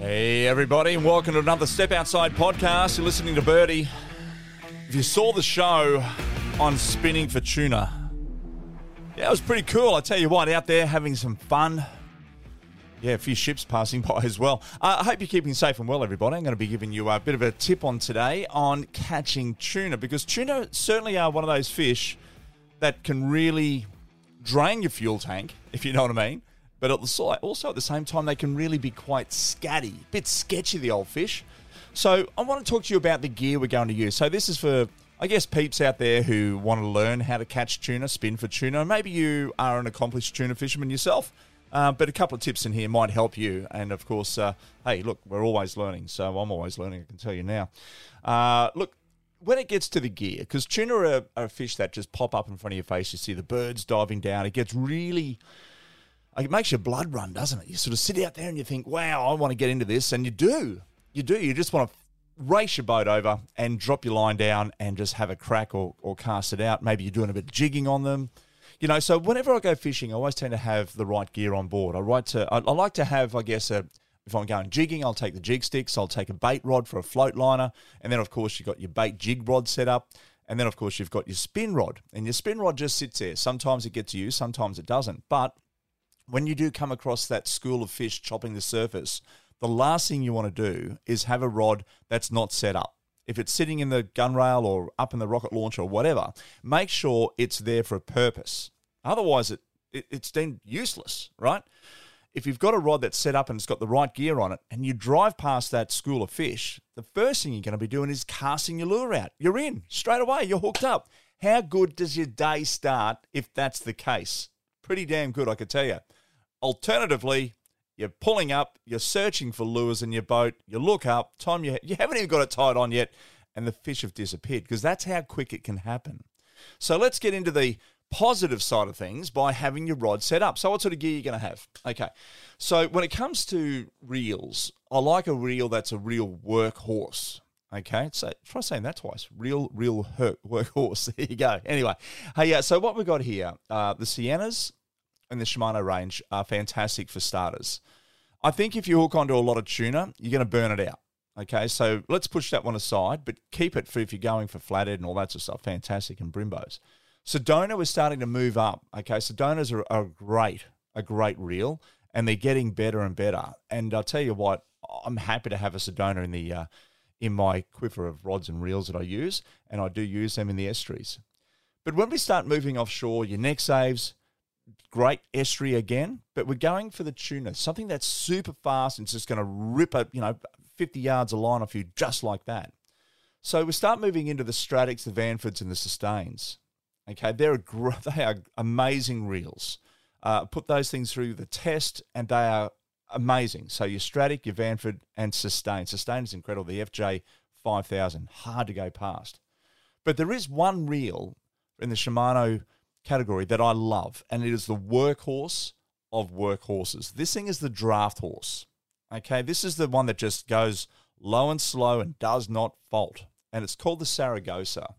Hey, everybody, and welcome to another Step Outside podcast. You're listening to Birdie. If you saw the show on Spinning for Tuna, yeah, it was pretty cool. I tell you what, out there having some fun. Yeah, a few ships passing by as well. Uh, I hope you're keeping safe and well, everybody. I'm going to be giving you a bit of a tip on today on catching tuna because tuna certainly are one of those fish that can really drain your fuel tank, if you know what I mean. But also, also at the same time, they can really be quite scatty, a bit sketchy, the old fish. So I want to talk to you about the gear we're going to use. So this is for, I guess, peeps out there who want to learn how to catch tuna, spin for tuna. Maybe you are an accomplished tuna fisherman yourself. Uh, but a couple of tips in here might help you. And of course, uh, hey, look, we're always learning. So I'm always learning, I can tell you now. Uh, look, when it gets to the gear, because tuna are, are fish that just pop up in front of your face, you see the birds diving down, it gets really it makes your blood run, doesn't it? You sort of sit out there and you think, wow, I want to get into this. And you do. You do. You just want to race your boat over and drop your line down and just have a crack or, or cast it out. Maybe you're doing a bit of jigging on them. You know, so whenever I go fishing, I always tend to have the right gear on board. I, like to, I, I like to have, I guess, a, if I'm going jigging, I'll take the jig sticks, I'll take a bait rod for a float liner, and then, of course, you've got your bait jig rod set up. And then, of course, you've got your spin rod, and your spin rod just sits there. Sometimes it gets used, sometimes it doesn't. But when you do come across that school of fish chopping the surface, the last thing you want to do is have a rod that's not set up. If it's sitting in the gun rail or up in the rocket launcher or whatever, make sure it's there for a purpose. Otherwise, it, it it's deemed useless, right? If you've got a rod that's set up and it's got the right gear on it, and you drive past that school of fish, the first thing you're going to be doing is casting your lure out. You're in straight away. You're hooked up. How good does your day start if that's the case? Pretty damn good, I could tell you. Alternatively, you're pulling up, you're searching for lures in your boat, you look up, time you, you haven't even got it tied on yet, and the fish have disappeared because that's how quick it can happen. So let's get into the positive side of things by having your rod set up. So what sort of gear are you going to have? Okay. So when it comes to reels, I like a reel that's a real workhorse. Okay, so try saying that twice. Real, real workhorse. There you go. Anyway, hey, yeah. So what we got here? Uh, the Siennas and the Shimano range are fantastic for starters. I think if you hook onto a lot of tuna, you're going to burn it out. Okay, so let's push that one aside, but keep it for if you're going for flathead and all that sort of stuff. Fantastic and brimbos. Sedona is starting to move up. Okay, Sedonas are, are great, a great reel, and they're getting better and better. And I'll tell you what, I'm happy to have a Sedona in the uh, in my quiver of rods and reels that I use, and I do use them in the estuaries. But when we start moving offshore, your Nexaves, great estuary again, but we're going for the tuna, something that's super fast and it's just going to rip a you know 50 yards of line off you just like that. So we start moving into the Stradics, the Vanfords, and the Sustains. Okay, they're a, they are amazing reels. Uh, put those things through the test, and they are amazing. So your Stradic, your Vanford, and Sustain. Sustain is incredible. The FJ 5000, hard to go past. But there is one reel in the Shimano category that I love, and it is the workhorse of workhorses. This thing is the draft horse. Okay, this is the one that just goes low and slow and does not fault, and it's called the Saragosa.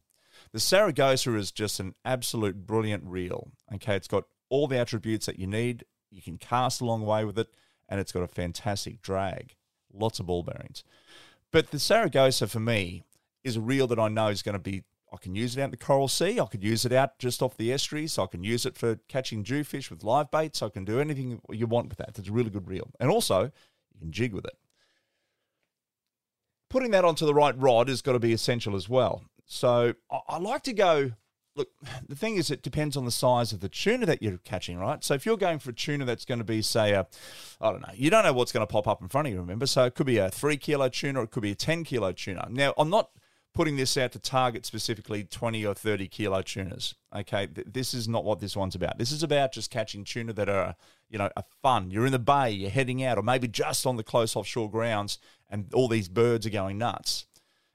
The Saragosa is just an absolute brilliant reel. Okay, it's got all the attributes that you need. You can cast a long way with it, and it's got a fantastic drag. Lots of ball bearings. But the Saragosa for me is a reel that I know is going to be I can use it out in the Coral Sea. I could use it out just off the estuaries. I can use it for catching jewfish with live baits. I can do anything you want with that. It's a really good reel. And also, you can jig with it. Putting that onto the right rod has got to be essential as well. So I, like to go. Look, the thing is, it depends on the size of the tuna that you're catching, right? So if you're going for a tuna that's going to be, say, a, I don't know, you don't know what's going to pop up in front of you, remember? So it could be a three kilo tuna, or it could be a 10 kilo tuna. Now, I'm not putting this out to target specifically 20 or 30 kilo tunas. Okay, this is not what this one's about. This is about just catching tuna that are, you know, are fun. You're in the bay, you're heading out, or maybe just on the close offshore grounds, and all these birds are going nuts.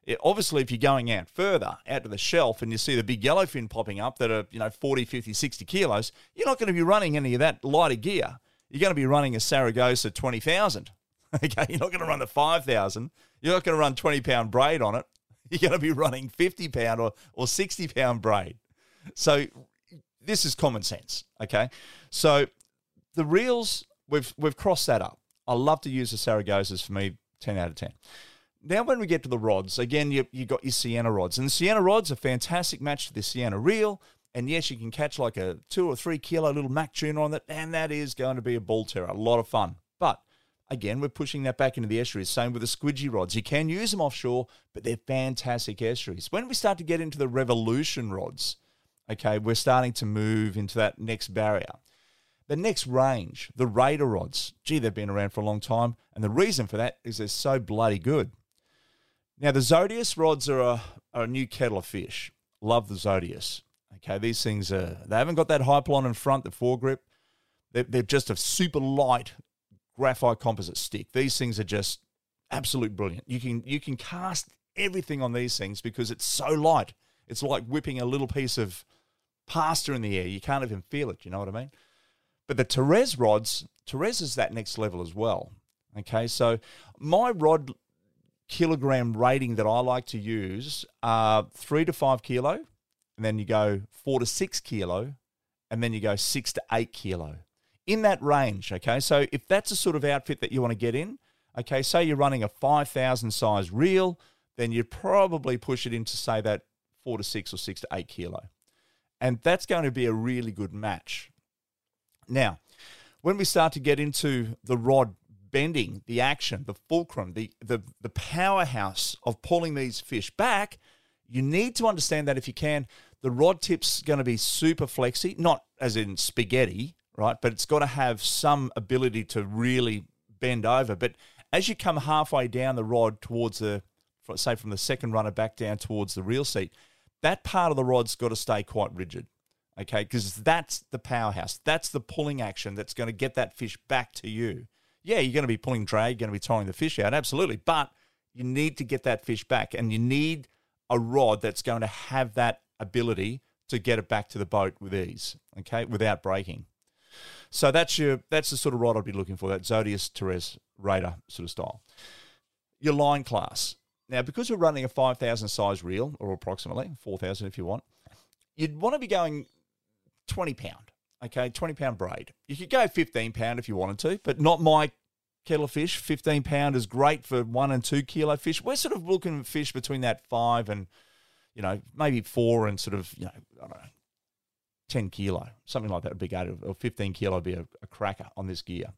It, obviously, if you're going out further, out to the shelf, and you see the big yellowfin popping up that are, you know, 40, 50, 60 kilos, you're not going to be running any of that lighter gear. You're going to be running a Saragosa 20,000. Okay, you're not going to run the 5,000. You're not going to run 20 pound braid on it you're going to be running 50 pound or, or 60 pound braid. So this is common sense. Okay. So the reels, we've, we've crossed that up. I love to use the Saragosas for me, 10 out of 10. Now, when we get to the rods, again, you, you got your Sienna rods. And the Sienna rods are fantastic match to the Sienna reel. And yes, you can catch like a two or three kilo little Mac tuna on that, and that is going to be a ball terror. A lot of fun. Again, we're pushing that back into the estuaries. Same with the squidgy rods. You can use them offshore, but they're fantastic estuaries. When we start to get into the revolution rods, okay, we're starting to move into that next barrier. The next range, the Raider rods, gee, they've been around for a long time. And the reason for that is they're so bloody good. Now, the Zodias rods are a, are a new kettle of fish. Love the Zodias. Okay, these things are, they haven't got that hypalon in front, the foregrip. They're, they're just a super light graphite composite stick. These things are just absolute brilliant. You can you can cast everything on these things because it's so light. It's like whipping a little piece of pasta in the air. You can't even feel it. You know what I mean? But the Terez rods, Terez is that next level as well. Okay, so my rod kilogram rating that I like to use are three to five kilo, and then you go four to six kilo, and then you go six to eight kilo. In that range, okay? So if that's a sort of outfit that you want to get in, okay, say you're running a 5,000 size reel, then you'd probably push it into, say, that four to six or six to eight kilo. And that's going to be a really good match. Now, when we start to get into the rod bending, the action, the fulcrum, the, the, the powerhouse of pulling these fish back, you need to understand that if you can, the rod tip's going to be super flexy, not as in spaghetti, right? But it's got to have some ability to really bend over. But as you come halfway down the rod towards the, say from the second runner back down towards the reel seat, that part of the rod's got to stay quite rigid okay? Because that's the powerhouse. That's the pulling action that's going to get that fish back to you. Yeah, you're going to be pulling drag, you're going to be tying the fish out, absolutely. But you need to get that fish back, and you need a rod that's going to have that ability to get it back to the boat with ease, okay, without breaking. So that's your that's the sort of rod I'd be looking for, that Zodias Terez Raider sort of style. Your line class. Now, because we're running a 5,000 size reel, or approximately 4,000 if you want, you'd want to be going 20 pound. Okay, 20 pound braid. You could go 15 pound if you wanted to, but not my kettle fish. 15 pound is great for one and two kilo fish. We're sort of looking at fish between that five and, you know, maybe four and sort of, you know, 10 kilo, something like that would be good. Or 15 kilo would be a, a cracker on this gear.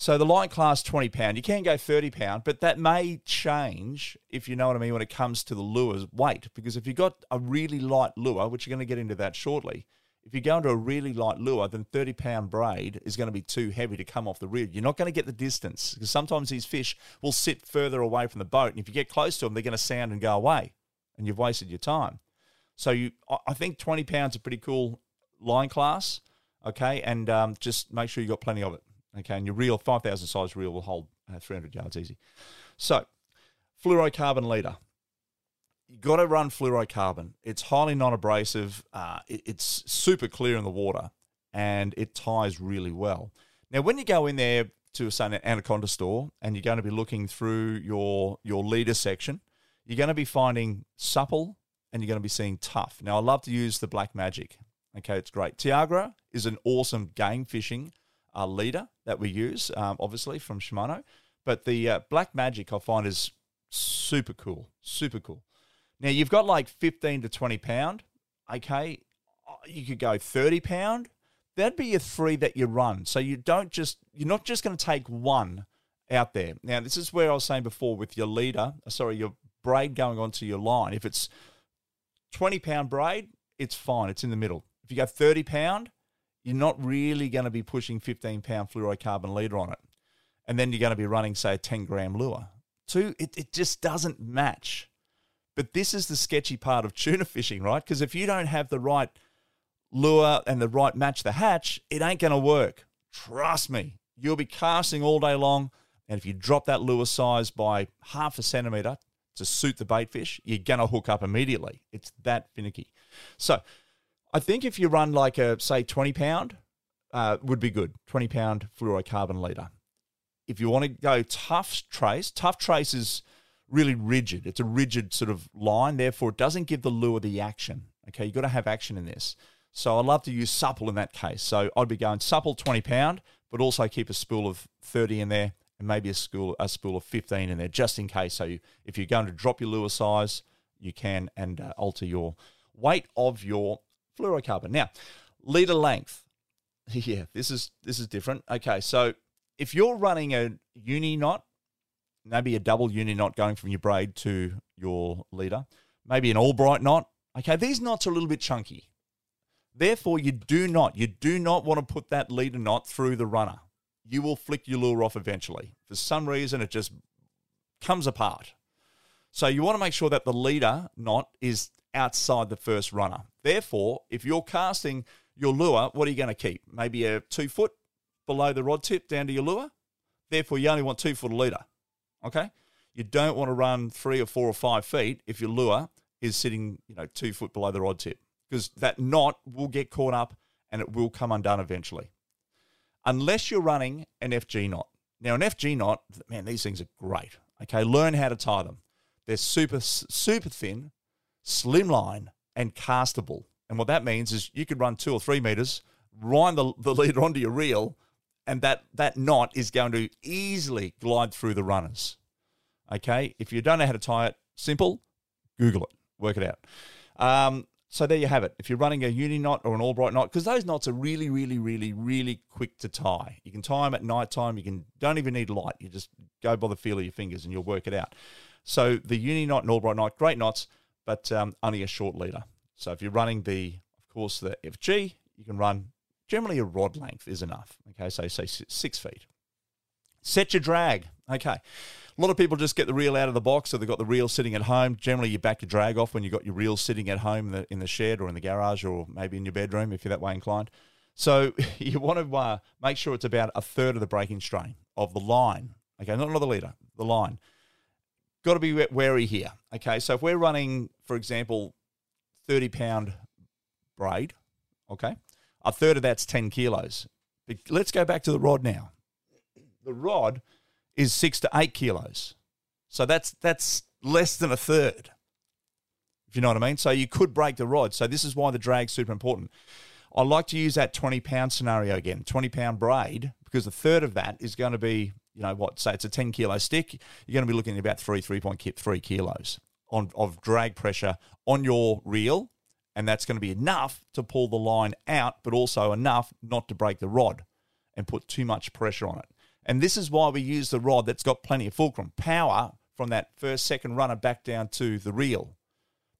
So the light class 20 pound, you can go 30 pound, but that may change if you know what I mean when it comes to the lure's weight. Because if you've got a really light lure, which you're going to get into that shortly, if you go into a really light lure, then 30 pound braid is going to be too heavy to come off the reel. You're not going to get the distance because sometimes these fish will sit further away from the boat. And if you get close to them, they're going to sound and go away and you've wasted your time. So you, I think 20 pounds a pretty cool line class. Okay. And um, just make sure you got plenty of it. Okay. And your reel, 5,000 size reel will hold uh, 300 yards easy. So fluorocarbon leader you got to run fluorocarbon. It's highly non-abrasive. Uh, it, it's super clear in the water, and it ties really well. Now, when you go in there to say an anaconda store, and you're going to be looking through your your leader section, you're going to be finding supple, and you're going to be seeing tough. Now, I love to use the Black Magic. Okay, it's great. Tiagra is an awesome game fishing uh, leader that we use, um, obviously from Shimano. But the uh, Black Magic I find is super cool, super cool. Now you've got like 15 to 20 pound. Okay. You could go 30 pound. That'd be your three that you run. So you don't just, you're not just going to take one out there. Now, this is where I was saying before with your leader, uh, sorry, your braid going onto your line. If it's 20 pound braid, it's fine. It's in the middle. If you go 30 pound, you're not really going to be pushing 15 pound fluorocarbon leader on it. And then you're going to be running, say, a 10 gram lure. Two, it, it just doesn't match. But this is the sketchy part of tuna fishing, right? Because if you don't have the right lure and the right match the hatch, it ain't going to work. Trust me. You'll be casting all day long. And if you drop that lure size by half a centimeter to suit the bait fish, you're going to hook up immediately. It's that finicky. So I think if you run like a, say, 20 pound, uh, would be good. 20 pound fluorocarbon leader. If you want to go tough trace, tough trace is really rigid. It's a rigid sort of line, therefore it doesn't give the lure the action. Okay, you've got to have action in this. So I love to use supple in that case. So I'd be going supple 20 pound, but also keep a spool of 30 in there and maybe a school a spool of 15 in there just in case. So you, if you're going to drop your lure size, you can and uh, alter your weight of your fluorocarbon. Now, leader length. Yeah, this is this is different. Okay, so if you're running a uni knot, maybe a double uni knot going from your braid to your leader, maybe an Albright knot. Okay, these knots are a little bit chunky. Therefore, you do not, you do not want to put that leader knot through the runner. You will flick your lure off eventually. For some reason, it just comes apart. So you want to make sure that the leader knot is outside the first runner. Therefore, if you're casting your lure, what are you going to keep? Maybe a two foot below the rod tip down to your lure. Therefore, you only want two foot leader. Okay? You don't want to run three or four or five feet if your lure is sitting, you know, two foot below the rod tip because that knot will get caught up and it will come undone eventually. Unless you're running an FG knot. Now, an FG knot, man, these things are great. Okay, learn how to tie them. They're super, super thin, slimline, and castable. And what that means is you could run two or three meters, wind the, the leader onto your reel, and that, that knot is going to easily glide through the runners. Okay, if you don't know how to tie it, simple, Google it, work it out. Um, so there you have it. If you're running a uni knot or an Albright knot, because those knots are really, really, really, really quick to tie. You can tie them at night time. You can don't even need light. You just go by the feel of your fingers and you'll work it out. So the uni knot and Albright knot, great knots, but um, only a short leader. So if you're running the, of course, the FG, you can run generally a rod length is enough. Okay, so say six feet. Set your drag. Okay. A lot of people just get the reel out of the box, so they've got the reel sitting at home. Generally, you back your drag off when you've got your reel sitting at home in the, in the shed or in the garage or maybe in your bedroom if you're that way inclined. So you want to uh, make sure it's about a third of the breaking strain of the line. Okay, not another leader, the line. Got to be wary here. Okay, so if we're running, for example, 30 pound braid, okay, a third of that's 10 kilos. Let's go back to the rod now. The rod is six to eight kilos. So that's that's less than a third. If you know what I mean. So you could break the rod. So this is why the drag's super important. I like to use that 20 pound scenario again, 20 pound braid, because a third of that is going to be, you know, what, say it's a 10 kilo stick, you're going to be looking at about three, 3.3 kilos on, of drag pressure on your reel. And that's going to be enough to pull the line out, but also enough not to break the rod and put too much pressure on it. And this is why we use the rod that's got plenty of fulcrum power from that first, second runner back down to the reel.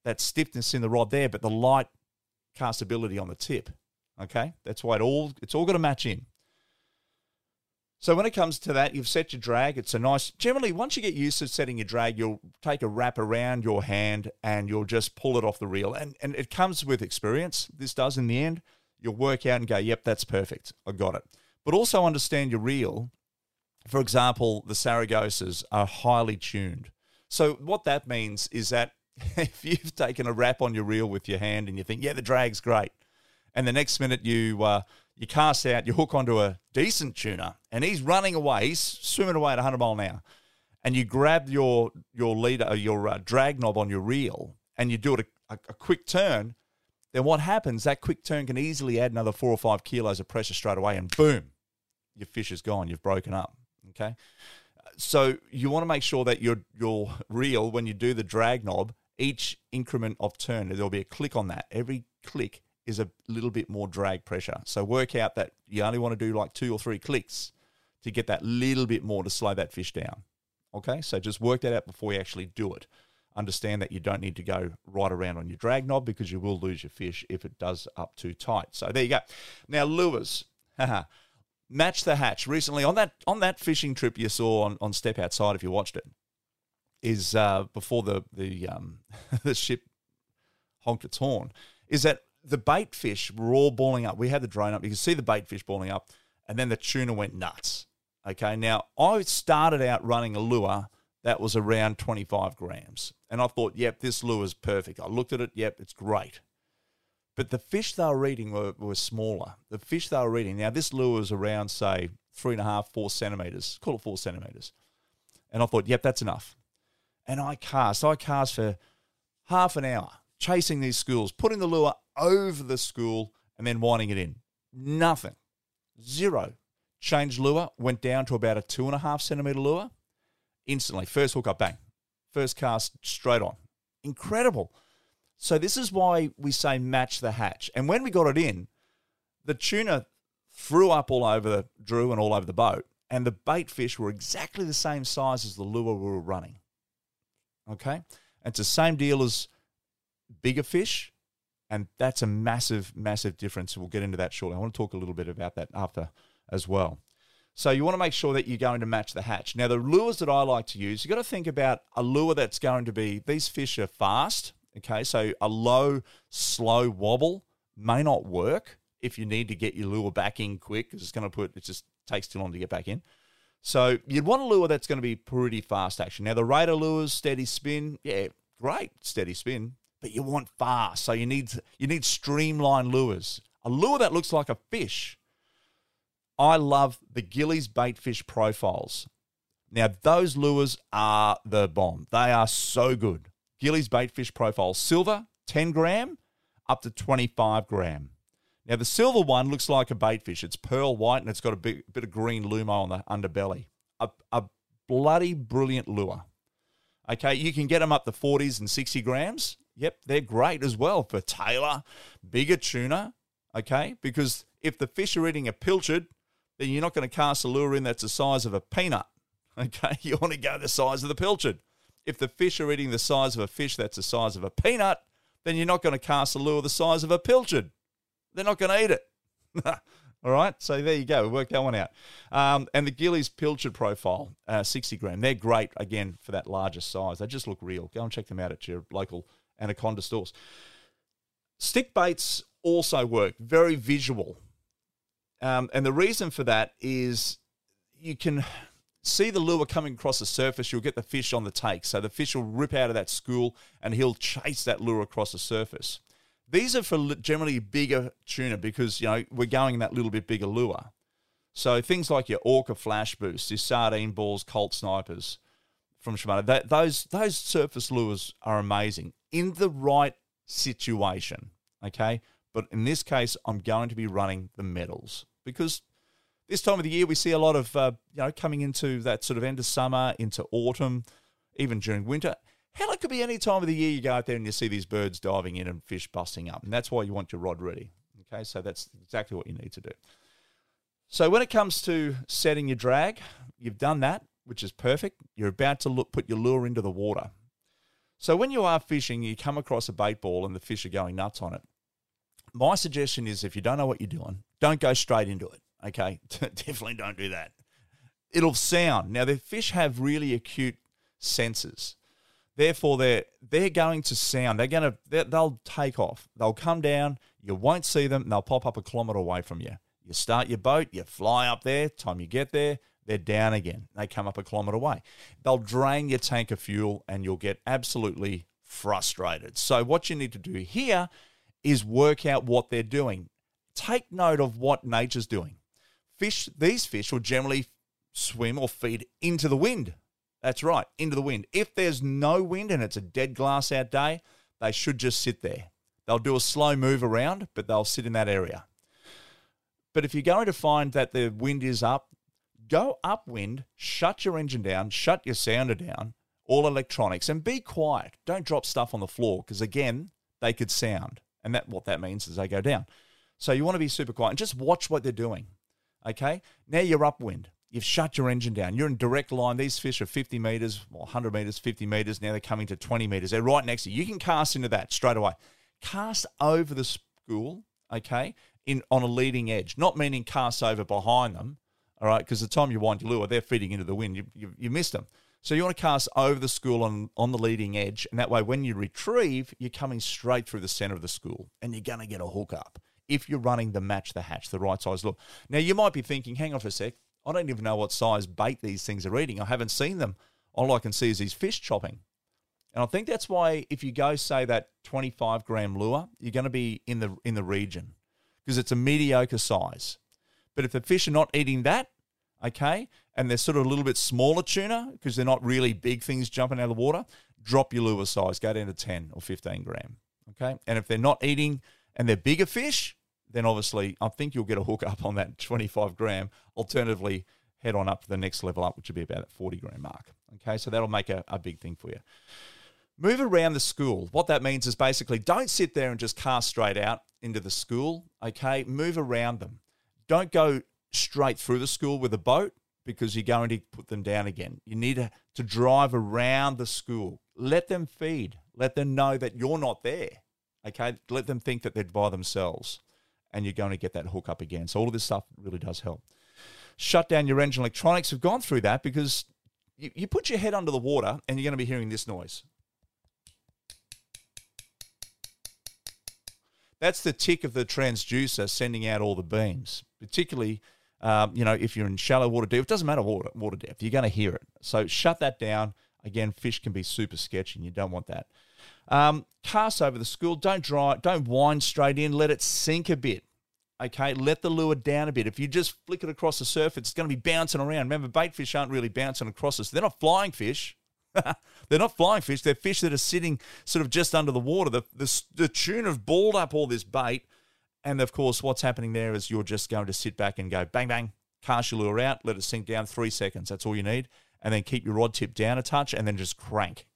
That stiffness in the rod there, but the light castability on the tip. Okay, that's why it all it's all got to match in. So when it comes to that, you've set your drag. It's a nice. Generally, once you get used to setting your drag, you'll take a wrap around your hand and you'll just pull it off the reel. And and it comes with experience. This does in the end. You'll work out and go, "Yep, that's perfect. I got it." But also understand your reel for example, the Saragosas are highly tuned. So what that means is that if you've taken a wrap on your reel with your hand and you think, yeah, the drag's great, and the next minute you uh, you cast out, you hook onto a decent tuner, and he's running away, he's swimming away at 100 mile an hour, and you grab your your leader, your uh, drag knob on your reel, and you do it a, a, a quick turn, then what happens? That quick turn can easily add another four or five kilos of pressure straight away, and boom, your fish is gone. You've broken up. Okay. So you want to make sure that your your reel, when you do the drag knob, each increment of turn, there'll be a click on that. Every click is a little bit more drag pressure. So work out that you only want to do like two or three clicks to get that little bit more to slow that fish down. Okay, so just work that out before you actually do it. Understand that you don't need to go right around on your drag knob because you will lose your fish if it does up too tight. So there you go. Now lures. Match the Hatch recently on that on that fishing trip you saw on, on Step Outside if you watched it is uh, before the the um, the ship honked its horn is that the bait fish were all balling up. We had the drone up. You can see the bait fish balling up, and then the tuna went nuts. Okay, now I started out running a lure that was around 25 grams, and I thought, yep, this lure is perfect. I looked at it, yep, it's great. But the fish they were eating were, were smaller. The fish they were eating, now this lure is around, say, three and a half, four centimeters, call it four centimeters. And I thought, yep, that's enough. And I cast, I cast for half an hour, chasing these schools, putting the lure over the school and then winding it in. Nothing. Zero. changed lure, went down to about a two and a half centimeter lure. Instantly, first hook up, bang. First cast straight on. Incredible. So this is why we say match the hatch. And when we got it in, the tuna threw up all over Drew and all over the boat, and the bait fish were exactly the same size as the lure we were running. Okay? It's the same deal as bigger fish, and that's a massive, massive difference. We'll get into that shortly. I want to talk a little bit about that after as well. So you want to make sure that you're going to match the hatch. Now, the lures that I like to use, you've got to think about a lure that's going to be, these fish are fast, okay? So a low, slow wobble may not work if you need to get your lure back in quick because it's going to put, it just takes too long to get back in. So you'd want a lure that's going to be pretty fast action. Now, the Raider lures, steady spin, yeah, great steady spin, but you want fast. So you need you need streamlined lures. A lure that looks like a fish. I love the Gillies bait fish profiles. Now those lures are the bomb. They are so good. Gillies bait fish profile silver, 10 gram, up to 25 gram. Now the silver one looks like a bait fish. It's pearl white and it's got a bit, bit of green lumo on the underbelly. A, a bloody brilliant lure. Okay, you can get them up to 40s and 60 grams. Yep, they're great as well for tailor, bigger tuna. Okay, because if the fish are eating a pilchard, then you're not going to cast a lure in that's the size of a peanut. Okay, you want to go the size of the pilchard. If the fish are eating the size of a fish that's the size of a peanut, then you're not going to cast a lure the size of a pilchard. They're not going to eat it. All right, so there you go. We worked that one out. Um, and the Gillies Pilchard profile, uh, 60 gram. They're great, again, for that larger size. They just look real. Go and check them out at your local Anaconda stores. Stick baits also work, very visual. Um, and the reason for that is you can see the lure coming across the surface, you'll get the fish on the take. So the fish will rip out of that school and he'll chase that lure across the surface. These are for generally bigger tuna because, you know, we're going in that little bit bigger lure. So things like your Ocea Flash Boost, your sardine balls, Coltsnipers from Shimano, that, those, those surface lures are amazing in the right situation. Okay. But in this case, I'm going to be running the metals because this time of the year we see a lot of uh, you know coming into that sort of end of summer into autumn, even during winter. Hell, it could be any time of the year you go out there and you see these birds diving in and fish busting up, and that's why you want your rod ready. Okay, so that's exactly what you need to do. So when it comes to setting your drag, you've done that, which is perfect. You're about to look, put your lure into the water. So when you are fishing, you come across a bait ball and the fish are going nuts on it. My suggestion is if you don't know what you're doing, don't go straight into it. Okay, definitely don't do that. It'll sound. Now the fish have really acute senses. Therefore, they're they're going to sound. They're going to they'll take off. They'll come down. You won't see them. They'll pop up a kilometre away from you. You start your boat. You fly up there. Time you get there, they're down again. They come up a kilometre away. They'll drain your tank of fuel, and you'll get absolutely frustrated. So what you need to do here is work out what they're doing. Take note of what nature's doing. Fish, these fish will generally swim or feed into the wind. That's right, into the wind. If there's no wind and it's a dead glass out day, they should just sit there. They'll do a slow move around, but they'll sit in that area. But if you're going to find that the wind is up, go upwind, shut your engine down, shut your sounder down, all electronics, and be quiet. Don't drop stuff on the floor because, again, they could sound. And that what that means is they go down. So you want to be super quiet and just watch what they're doing. Okay. Now you're upwind. You've shut your engine down. You're in direct line. These fish are 50 meters, well, 100 meters, 50 meters. Now they're coming to 20 meters. They're right next to you. You can cast into that straight away. Cast over the school, okay, in on a leading edge. Not meaning cast over behind them, all right, because the time you wind your lure, they're feeding into the wind. You, you, you missed them. So you want to cast over the school on, on the leading edge, and that way when you retrieve, you're coming straight through the center of the school, and you're going to get a hook up if you're running the match the hatch, the right size look. Now you might be thinking, hang on for a sec, I don't even know what size bait these things are eating. I haven't seen them. All I can see is these fish chopping. And I think that's why if you go say that 25 gram lure, you're going to be in the in the region because it's a mediocre size. But if the fish are not eating that, okay, and they're sort of a little bit smaller tuna because they're not really big things jumping out of the water, drop your lure size, go down to 10 or 15 gram. Okay. And if they're not eating and they're bigger fish, then obviously I think you'll get a hook up on that 25 gram. Alternatively, head on up to the next level up, which would be about that 40 gram mark. Okay, so that'll make a, a big thing for you. Move around the school. What that means is basically don't sit there and just cast straight out into the school. Okay, move around them. Don't go straight through the school with a boat because you're going to put them down again. You need to, to drive around the school. Let them feed. Let them know that you're not there. Okay, let them think that they're by themselves and you're going to get that hook up again. So all of this stuff really does help. Shut down your engine electronics. We've gone through that because you, you put your head under the water and you're going to be hearing this noise. That's the tick of the transducer sending out all the beams, particularly, um, you know, if you're in shallow water depth. It doesn't matter water, water depth. You're going to hear it. So shut that down. Again, fish can be super sketchy and you don't want that. Um, cast over the school. Don't dry. Don't wind straight in. Let it sink a bit. Okay, let the lure down a bit. If you just flick it across the surface, it's going to be bouncing around. Remember, bait fish aren't really bouncing across us. They're not flying fish. they're not flying fish. They're fish that are sitting sort of just under the water. The, the, the tune have balled up all this bait. And of course, what's happening there is you're just going to sit back and go bang, bang, cast your lure out, let it sink down three seconds. That's all you need. And then keep your rod tip down a touch and then just crank.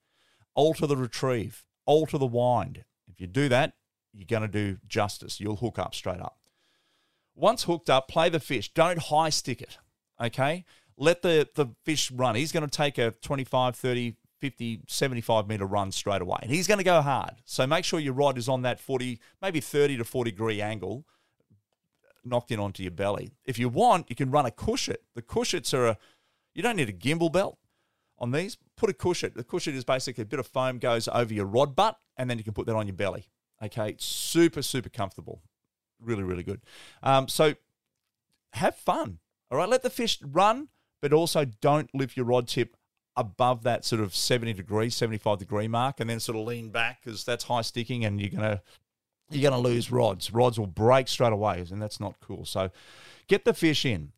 Alter the retrieve alter the wind. If you do that, you're going to do justice. You'll hook up straight up. Once hooked up, play the fish. Don't high stick it. Okay? Let the, the fish run. He's going to take a 25, 30, 50, 75 meter run straight away. And he's going to go hard. So make sure your rod is on that 40, maybe 30 to 40 degree angle, knocked in onto your belly. If you want, you can run a cushion. The cushets are a, you don't need a gimbal belt on these, put a cushion. The cushion is basically a bit of foam goes over your rod butt, and then you can put that on your belly. Okay, super, super comfortable. Really, really good. Um, so have fun. All right, let the fish run, but also don't lift your rod tip above that sort of 70 degree, 75 degree mark, and then sort of lean back because that's high sticking and you're going to you're going to lose rods. Rods will break straight away, and that's not cool. So, get the fish in.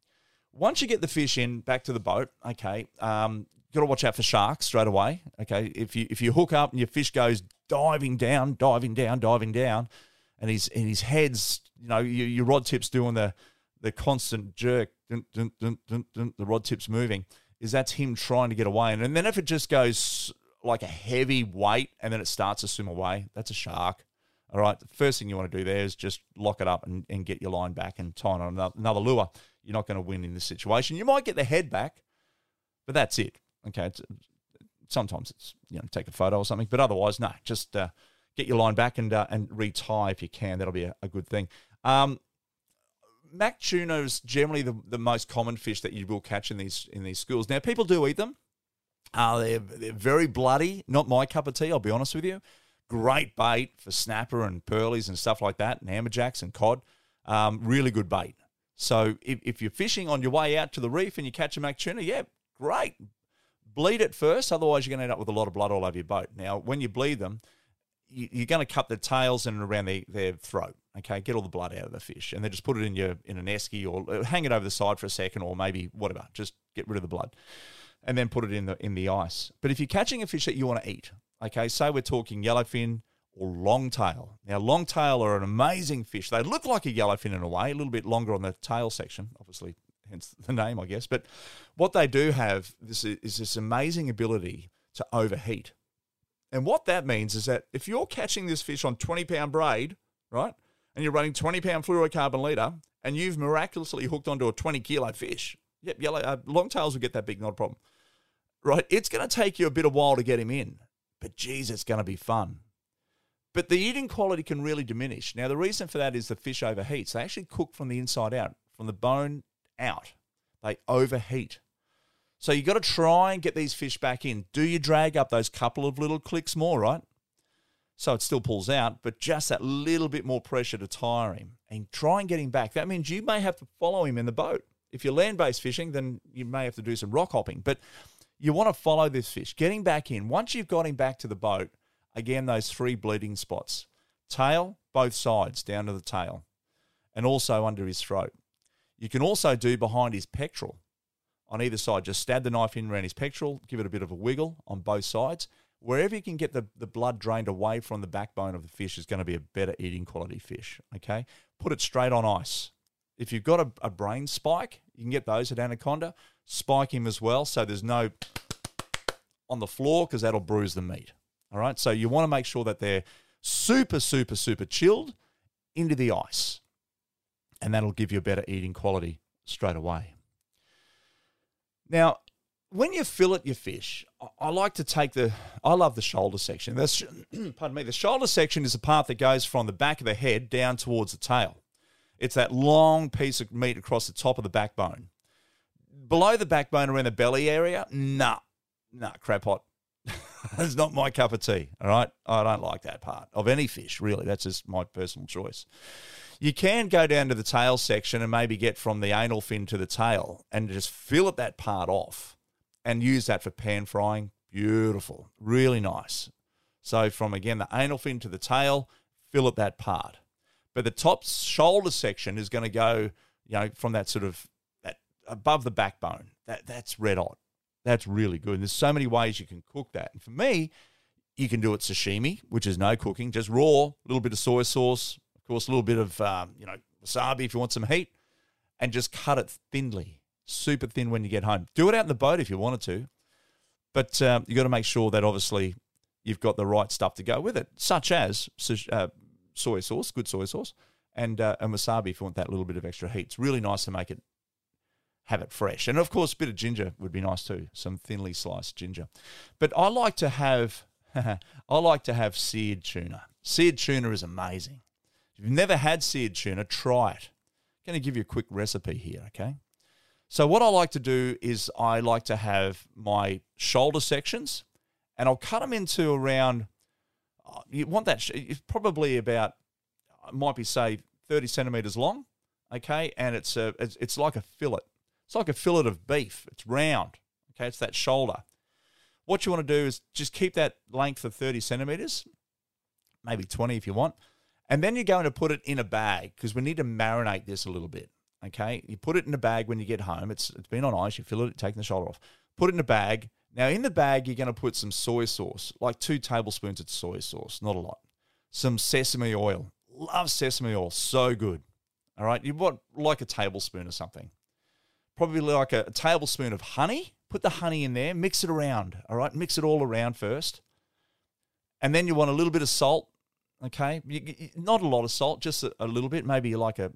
Once you get the fish in back to the boat, okay, um, got to watch out for sharks straight away. Okay, if you if you hook up and your fish goes diving down, diving down, diving down, and his and his head's you know your, your rod tip's doing the the constant jerk, dun, dun, dun, the rod tip's moving. Is that's him trying to get away, and, and then if it just goes like a heavy weight and then it starts to swim away, that's a shark. All right, the first thing you want to do there is just lock it up and, and get your line back and tie on another lure. You're not going to win in this situation. You might get the head back, but that's it. Okay, it's, sometimes it's you know take a photo or something, but otherwise, no, just uh, get your line back and uh, and retie if you can. That'll be a, a good thing. Um, Mac tuna is generally the, the most common fish that you will catch in these in these schools. Now, people do eat them. Uh, they're, they're very bloody. Not my cup of tea, I'll be honest with you. Great bait for snapper and pearlies and stuff like that, and amberjacks and cod. Um, really good bait. So if, if you're fishing on your way out to the reef and you catch a Mac tuna, yeah, great bleed it first, otherwise you're going to end up with a lot of blood all over your boat. Now, when you bleed them, you're going to cut the tails and around the, their throat. Okay, get all the blood out of the fish, and then just put it in your in an esky or uh, hang it over the side for a second, or maybe whatever. Just get rid of the blood, and then put it in the in the ice. But if you're catching a fish that you want to eat, okay, say we're talking yellowfin or longtail. Now, longtail are an amazing fish. They look like a yellowfin in a way, a little bit longer on the tail section, obviously hence the name, I guess. But what they do have this is this amazing ability to overheat. And what that means is that if you're catching this fish on 20 pound braid, right, and you're running 20 pound fluorocarbon leader, and you've miraculously hooked onto a 20 kilo fish, yep, yellow uh, longtails will get that big, not a problem, right? It's going to take you a bit of while to get him in, but geez, it's going to be fun. But the eating quality can really diminish. Now, the reason for that is the fish overheats. They actually cook from the inside out, from the bone out. They overheat. So you've got to try and get these fish back in. Do you drag up those couple of little clicks more, right? So it still pulls out, but just that little bit more pressure to tire him and try and get him back. That means you may have to follow him in the boat. If you're land based fishing, then you may have to do some rock hopping, but you want to follow this fish, getting back in. Once you've got him back to the boat, again, those three bleeding spots tail, both sides, down to the tail, and also under his throat. You can also do behind his pectoral on either side. Just stab the knife in around his pectoral, give it a bit of a wiggle on both sides. wherever you can get the, the blood drained away from the backbone of the fish is going to be a better eating quality fish. Okay, put it straight on ice. If you've got a, a brain spike, you can get those at Anaconda. Spike him as well, so there's no on the floor because that'll bruise the meat. All right, so you want to make sure that they're super, super, super chilled into the ice, and that'll give you a better eating quality straight away. Now, when you fillet your fish, I like to take the. I love the shoulder section. That's pardon me. The shoulder section is the part that goes from the back of the head down towards the tail. It's that long piece of meat across the top of the backbone. Below the backbone, around the belly area, nah, nah, crap hot. That's not my cup of tea. All right, I don't like that part of any fish. Really, that's just my personal choice. You can go down to the tail section and maybe get from the anal fin to the tail and just fillet that part off and use that for pan frying. Beautiful, really nice. So from again the anal fin to the tail, fillet that part. But the top shoulder section is going to go, you know, from that sort of that above the backbone. That that's red hot. That's really good. And there's so many ways you can cook that. And for me, you can do it sashimi, which is no cooking, just raw, a little bit of soy sauce, of course, a little bit of um, you know wasabi if you want some heat, and just cut it thinly super thin when you get home. Do it out in the boat if you wanted to, but um, you got to make sure that obviously you've got the right stuff to go with it, such as uh, soy sauce, good soy sauce, and uh, and wasabi if you want that little bit of extra heat. It's really nice to make it have it fresh, and of course, a bit of ginger would be nice too, some thinly sliced ginger. But I like to have I like to have seared tuna. Seared tuna is amazing. If you've never had seared tuna, try it. I'm going to give you a quick recipe here, okay? So what I like to do is I like to have my shoulder sections, and I'll cut them into around. Uh, you want that it's probably about might be say thirty centimeters long, okay, and it's a it's, it's like a fillet. It's like a fillet of beef. It's round, okay. It's that shoulder. What you want to do is just keep that length of thirty centimeters, maybe twenty if you want, and then you're going to put it in a bag because we need to marinate this a little bit. Okay, you put it in a bag when you get home. It's it's been on ice. You fill it, taking the shoulder off. Put it in a bag. Now in the bag, you're going to put some soy sauce, like two tablespoons of soy sauce, not a lot. Some sesame oil. Love sesame oil, so good. All right, you want like a tablespoon or something. Probably like a, a tablespoon of honey. Put the honey in there. Mix it around. All right, mix it all around first, and then you want a little bit of salt. Okay, not a lot of salt, just a, little bit. Maybe like a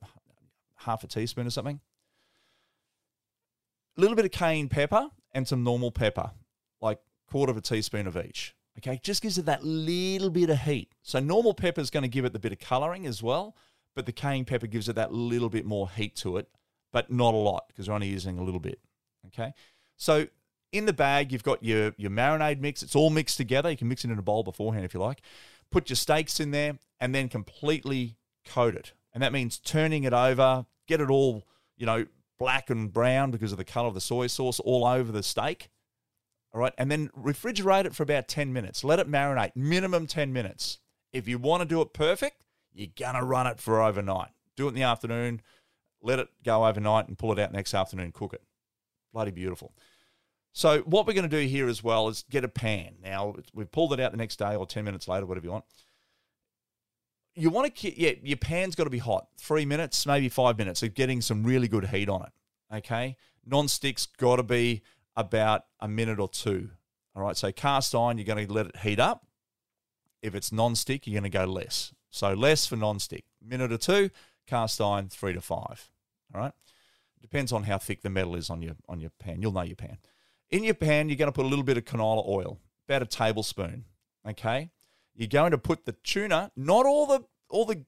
half a teaspoon or something. A little bit of cayenne pepper and some normal pepper, like a quarter of a teaspoon of each. Okay, just gives it that little bit of heat. So normal pepper is going to give it the bit of colouring as well, but the cayenne pepper gives it that little bit more heat to it, but not a lot because we're only using a little bit. Okay, so in the bag you've got your your marinade mix. It's all mixed together. You can mix it in a bowl beforehand if you like. Put your steaks in there and then completely coat it and that means turning it over, get it all, you know, black and brown because of the color of the soy sauce all over the steak. All right, and then refrigerate it for about 10 minutes. Let it marinate, minimum 10 minutes. If you want to do it perfect, you're going to run it for overnight. Do it in the afternoon, let it go overnight, and pull it out next afternoon, cook it. Bloody beautiful. So, what we're going to do here as well is get a pan. Now, we've pulled it out the next day or 10 minutes later, whatever you want you want to yeah, your pan's got to be hot. Three minutes, maybe five minutes of getting some really good heat on it. Okay. Non-stick's got to be about a minute or two. All right. So cast iron, you're going to let it heat up. If it's non-stick, you're going to go less. So less for non-stick. Minute or two, cast iron, three to five. All right. Depends on how thick the metal is on your on your pan. You'll know your pan. In your pan, you're going to put a little bit of canola oil, about a tablespoon. Okay. You're going to put the tuna, not all the all the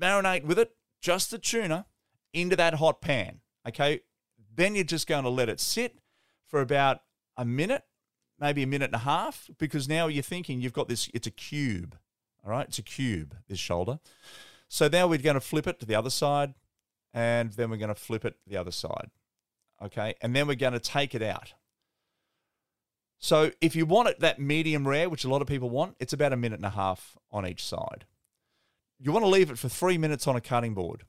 marinade with it, just the tuna, into that hot pan. Okay. Then you're just going to let it sit for about a minute, maybe a minute and a half, because now you're thinking you've got this, it's a cube. All right. It's a cube, this shoulder. So now we're going to flip it to the other side, and then we're going to flip it the other side. Okay. And then we're going to take it out. So if you want it that medium rare, which a lot of people want, it's about a minute and a half on each side. You want to leave it for three minutes on a cutting board.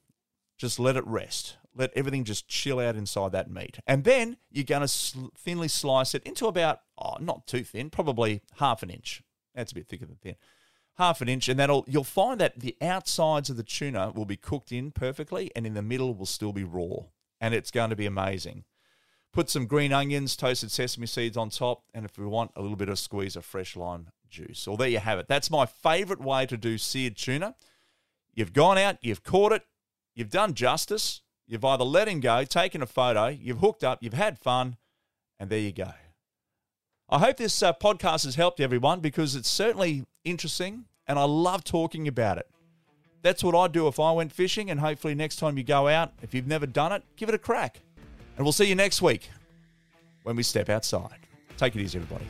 Just let it rest. let everything just chill out inside that meat. And then you're going to sl- thinly slice it into about, oh, not too thin, probably half an inch. That's a bit thicker than thin. Half an inch, and that'll you'll find that the outsides of the tuna will be cooked in perfectly, and in the middle will still be raw, and it's going to be amazing. Put some green onions, toasted sesame seeds on top, and if we want a little bit of squeeze of fresh lime juice. Well, there you have it. That's my favorite way to do seared tuna. You've gone out, you've caught it, you've done justice, you've either let him go, taken a photo, you've hooked up, you've had fun, and there you go. I hope this uh, podcast has helped everyone because it's certainly interesting and I love talking about it. That's what I'd do if I went fishing, and hopefully, next time you go out, if you've never done it, give it a crack. And we'll see you next week when we step outside. Take it easy, everybody.